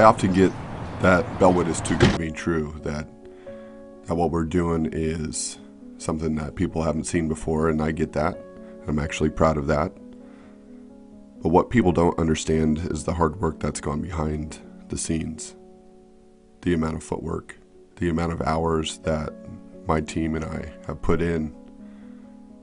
I often get that Bellwood is too good to be true, that, that what we're doing is something that people haven't seen before, and I get that. I'm actually proud of that. But what people don't understand is the hard work that's gone behind the scenes, the amount of footwork, the amount of hours that my team and I have put in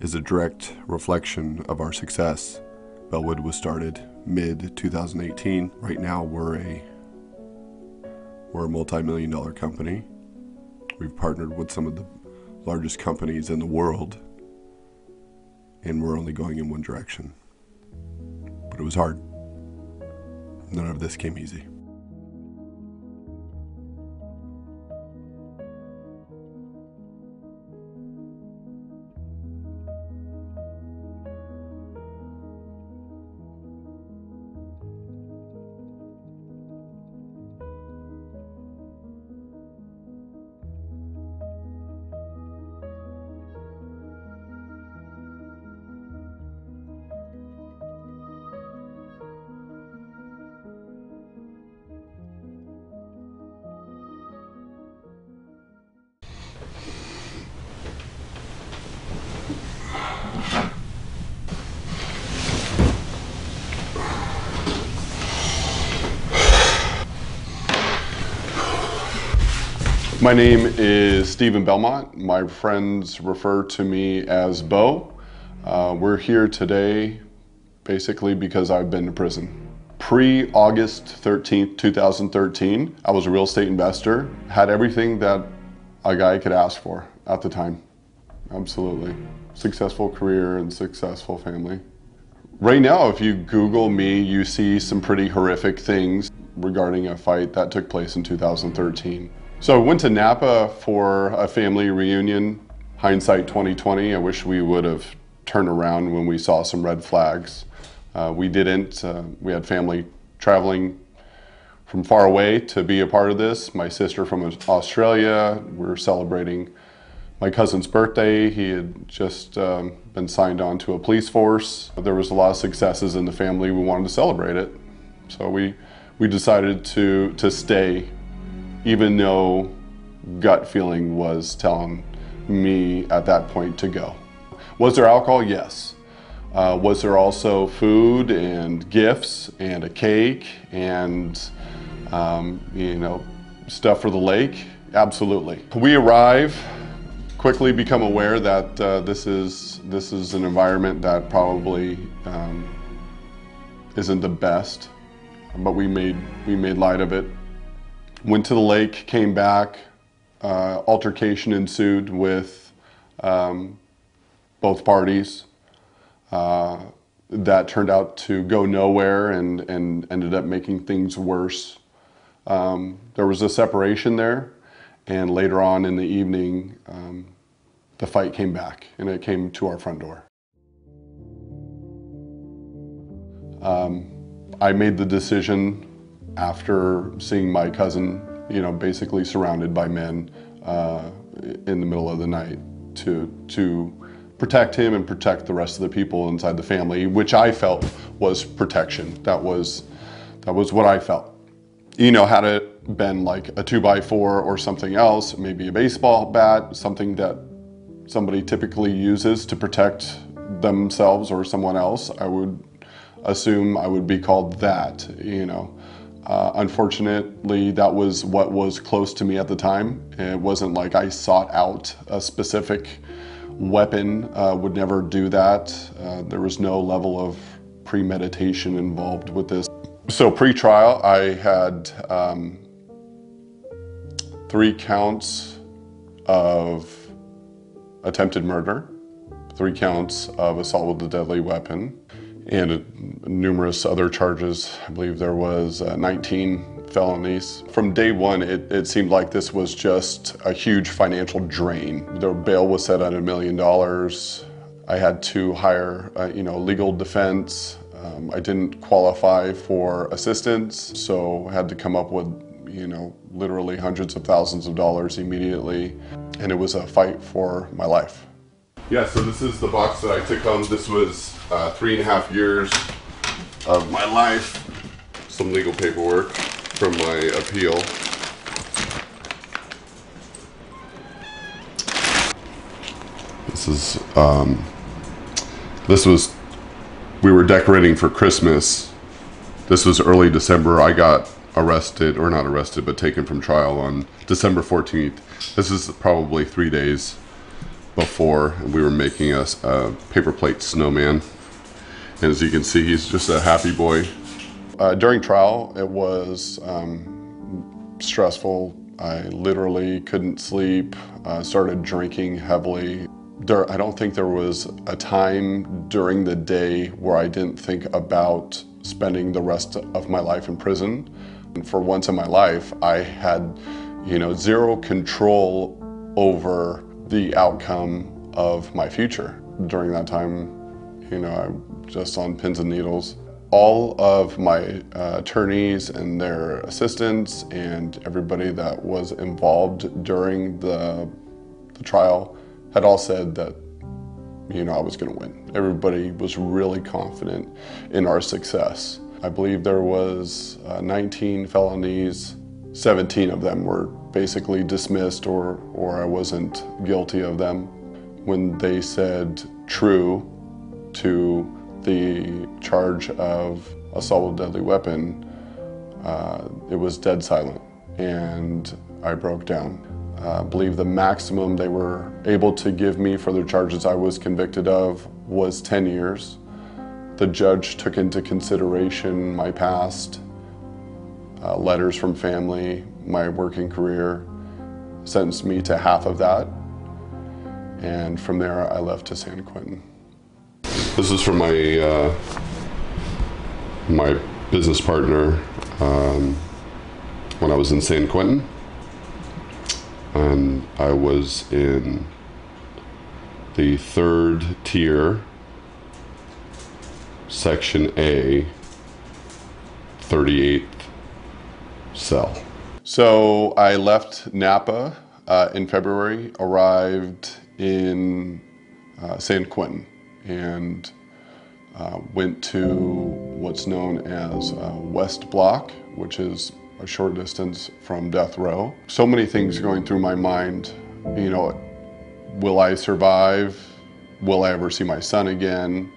is a direct reflection of our success. Bellwood was started mid 2018. Right now we're a we're a multi-million dollar company. We've partnered with some of the largest companies in the world and we're only going in one direction. But it was hard. None of this came easy. My name is Stephen Belmont. My friends refer to me as Bo. Uh, we're here today basically because I've been to prison. Pre August 13th, 2013, I was a real estate investor, had everything that a guy could ask for at the time. Absolutely. Successful career and successful family. Right now, if you Google me, you see some pretty horrific things regarding a fight that took place in 2013. So I went to Napa for a family reunion. Hindsight 2020, I wish we would have turned around when we saw some red flags. Uh, we didn't. Uh, we had family traveling from far away to be a part of this. My sister from Australia, we were celebrating my cousin's birthday. He had just um, been signed on to a police force. There was a lot of successes in the family. We wanted to celebrate it. So we, we decided to, to stay even though gut feeling was telling me at that point to go. Was there alcohol? Yes. Uh, was there also food and gifts and a cake and um, you know stuff for the lake? Absolutely. We arrive, quickly become aware that uh, this is this is an environment that probably um, isn't the best, but we made we made light of it Went to the lake, came back, uh, altercation ensued with um, both parties. Uh, that turned out to go nowhere and, and ended up making things worse. Um, there was a separation there, and later on in the evening, um, the fight came back and it came to our front door. Um, I made the decision after seeing my cousin, you know, basically surrounded by men uh, in the middle of the night to, to protect him and protect the rest of the people inside the family, which I felt was protection. That was, that was what I felt. You know, had it been like a two by four or something else, maybe a baseball bat, something that somebody typically uses to protect themselves or someone else, I would assume I would be called that, you know. Uh, unfortunately, that was what was close to me at the time. It wasn't like I sought out a specific weapon, uh, would never do that. Uh, there was no level of premeditation involved with this. So pre-trial, I had um, three counts of attempted murder, three counts of assault with a deadly weapon, and numerous other charges. I believe there was uh, 19 felonies. From day one, it, it, seemed like this was just a huge financial drain. The bail was set at a million dollars. I had to hire, uh, you know, legal defense. Um, I didn't qualify for assistance, so I had to come up with, you know, literally hundreds of thousands of dollars immediately. And it was a fight for my life. Yeah, so this is the box that I took home. This was uh, three and a half years of my life. Some legal paperwork. from my appeal. This is, um, this was, we were decorating for Christmas. This was early December. I got arrested, or not arrested, but taken from trial on December 14th. This is probably three days before and we were making a, a paper plate snowman. And as you can see, he's just a happy boy. Uh, during trial, it was um, stressful. I literally couldn't sleep, uh, started drinking heavily. There, I don't think there was a time during the day where I didn't think about spending the rest of my life in prison. And for once in my life, I had, you know, zero control over the outcome of my future. During that time, you know, I'm just on pins and needles. All of my uh, attorneys and their assistants and everybody that was involved during the, the trial had all said that, you know, I was going to win. Everybody was really confident in our success. I believe there was uh, 19 felonies. 17 of them were basically dismissed or, or I wasn't guilty of them. When they said true to the charge of assault with deadly weapon, uh, it was dead silent and I broke down. Uh, I believe the maximum they were able to give me for the charges I was convicted of was 10 years. The judge took into consideration my past, uh, letters from family, my working career, sentenced me to half of that. And from there, I left to San Quentin. This is from my uh, my business partner um, when I was in San Quentin, and I was in the third tier, section A, 38th cell. So I left Napa uh, in February, arrived in uh, San Quentin, and uh, went to what's known as uh, West Block, which is a short distance from death row. So many things going through my mind. You know, will I survive? Will I ever see my son again?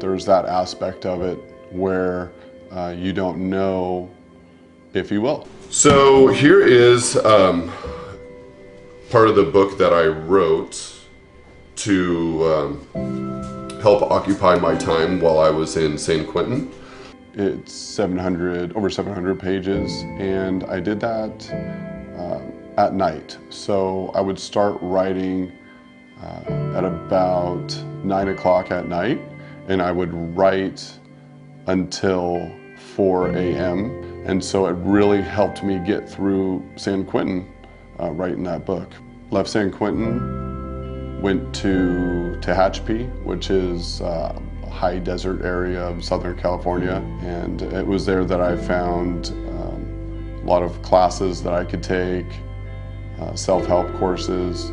There's that aspect of it where uh, you don't know if you will. So here is um, part of the book that I wrote to um, help occupy my time while I was in San Quentin. It's 700, over 700 pages, and I did that uh, at night. So I would start writing uh, at about 9 o'clock at night, and I would write until 4 a.m. And so it really helped me get through San Quentin uh, writing that book. Left San Quentin, went to Tehachapi, which is uh, a high desert area of Southern California. And it was there that I found um, a lot of classes that I could take, uh, self-help courses,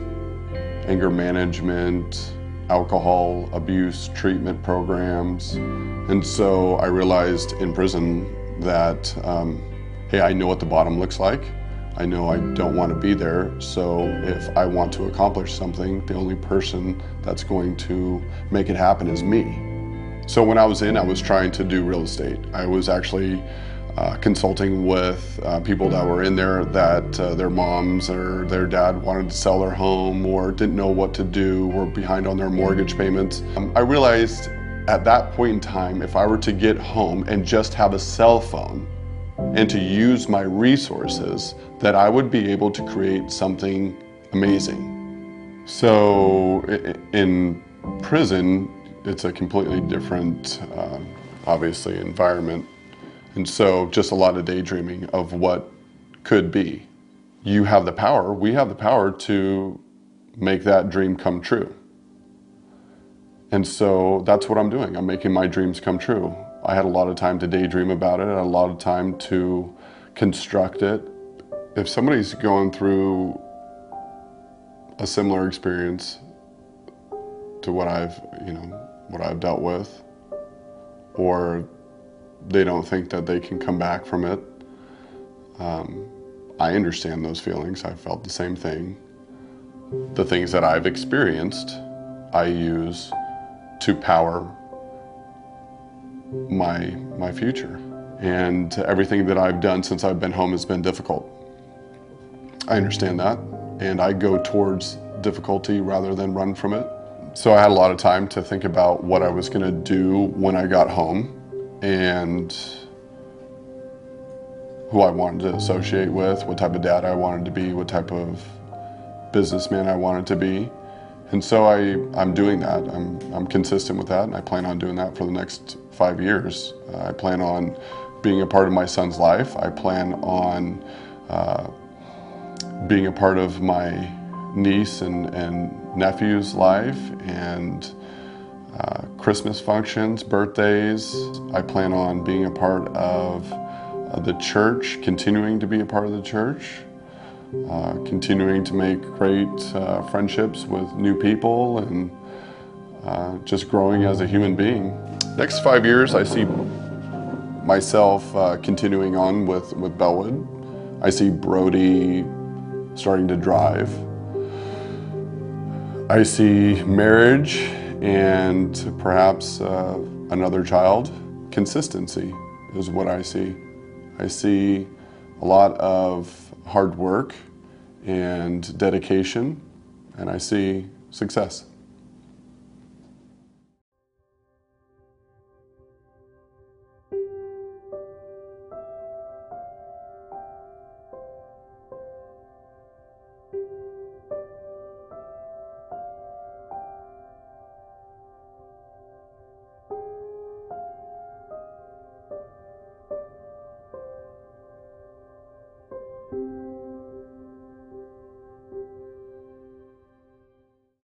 anger management, alcohol abuse treatment programs. And so I realized in prison that, um, hey, I know what the bottom looks like. I know I don't want to be there. So if I want to accomplish something, the only person that's going to make it happen is me. So when I was in, I was trying to do real estate. I was actually uh, consulting with uh, people that were in there that uh, their moms or their dad wanted to sell their home or didn't know what to do, were behind on their mortgage payments. Um, I realized at that point in time, if I were to get home and just have a cell phone and to use my resources, that I would be able to create something amazing. So in prison, it's a completely different, uh, obviously, environment. And so just a lot of daydreaming of what could be. You have the power, we have the power to make that dream come true. And so that's what I'm doing. I'm making my dreams come true. I had a lot of time to daydream about it, I had a lot of time to construct it. If somebody's going through a similar experience to what I've, you know, what I've dealt with, or they don't think that they can come back from it, Um, I understand those feelings. I felt the same thing. The things that I've experienced, I use to power my my future. And everything that I've done since I've been home has been difficult. I understand that, and I go towards difficulty rather than run from it. So I had a lot of time to think about what I was going to do when I got home and who I wanted to associate with, what type of dad I wanted to be, what type of businessman I wanted to be. And so I, I'm doing that. I'm, I'm consistent with that, and I plan on doing that for the next five years. Uh, I plan on being a part of my son's life. I plan on uh, being a part of my niece and, and nephew's life and uh, Christmas functions, birthdays. I plan on being a part of uh, the church, continuing to be a part of the church, uh, continuing to make great uh, friendships with new people and uh, just growing as a human being. Next five years, I see myself uh, continuing on with, with Bellwood. I see Brody starting to drive. I see marriage and perhaps uh, another child. Consistency is what I see. I see a lot of hard work and dedication, and I see success.